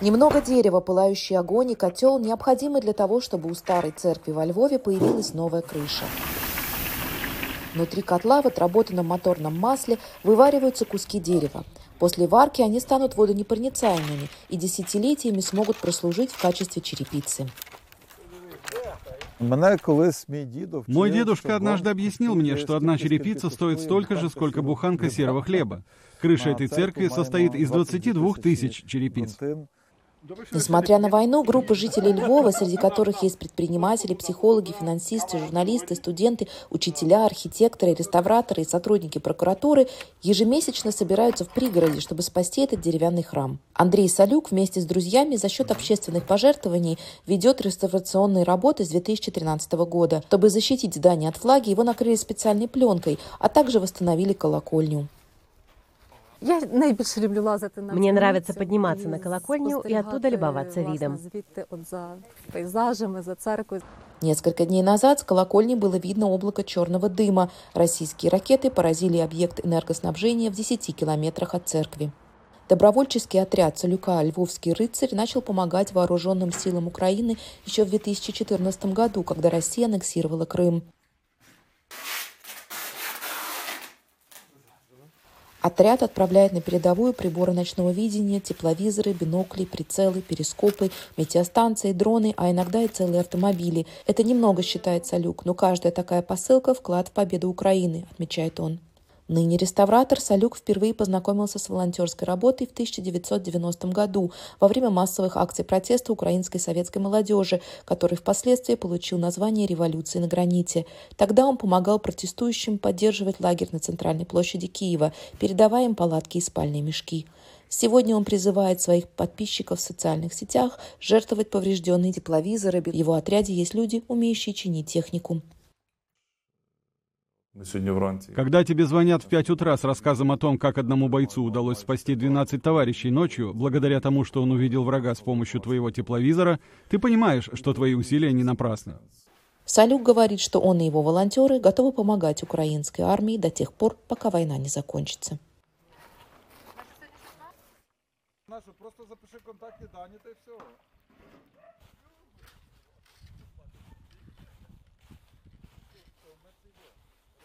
Немного дерева, пылающий огонь и котел необходимы для того, чтобы у старой церкви во Львове появилась новая крыша. Внутри котла в отработанном моторном масле вывариваются куски дерева. После варки они станут водонепроницаемыми и десятилетиями смогут прослужить в качестве черепицы. Мой дедушка однажды объяснил мне, что одна черепица стоит столько же, сколько буханка серого хлеба. Крыша этой церкви состоит из 22 тысяч черепиц. Несмотря на войну, группы жителей Львова, среди которых есть предприниматели, психологи, финансисты, журналисты, студенты, учителя, архитекторы, реставраторы и сотрудники прокуратуры, ежемесячно собираются в пригороде, чтобы спасти этот деревянный храм. Андрей Салюк вместе с друзьями за счет общественных пожертвований ведет реставрационные работы с 2013 года. Чтобы защитить здание от флаги, его накрыли специальной пленкой, а также восстановили колокольню. Я найбільше люблю лазити на Мне нравится подниматься на колокольню и оттуда любоваться видом. Звідти от за пейзажами, за церквою. Несколько дней назад с колокольни было видно облако черного дыма. Российские ракеты поразили объект энергоснабжения в 10 километрах от церкви. Добровольческий отряд Салюка «Львовский рыцарь» начал помогать вооруженным силам Украины еще в 2014 году, когда Россия аннексировала Крым. Отряд отправляет на передовую приборы ночного видения, тепловизоры, бинокли, прицелы, перископы, метеостанции, дроны, а иногда и целые автомобили. Это немного, считает Салюк, но каждая такая посылка – вклад в победу Украины, отмечает он. Ныне реставратор Салюк впервые познакомился с волонтерской работой в 1990 году во время массовых акций протеста украинской советской молодежи, который впоследствии получил название «Революции на граните». Тогда он помогал протестующим поддерживать лагерь на центральной площади Киева, передавая им палатки и спальные мешки. Сегодня он призывает своих подписчиков в социальных сетях жертвовать поврежденные тепловизоры. В его отряде есть люди, умеющие чинить технику. Когда тебе звонят в 5 утра с рассказом о том, как одному бойцу удалось спасти 12 товарищей ночью, благодаря тому, что он увидел врага с помощью твоего тепловизора, ты понимаешь, что твои усилия не напрасны. Салюк говорит, что он и его волонтеры готовы помогать украинской армии до тех пор, пока война не закончится. Просто запиши контактні дані та й все.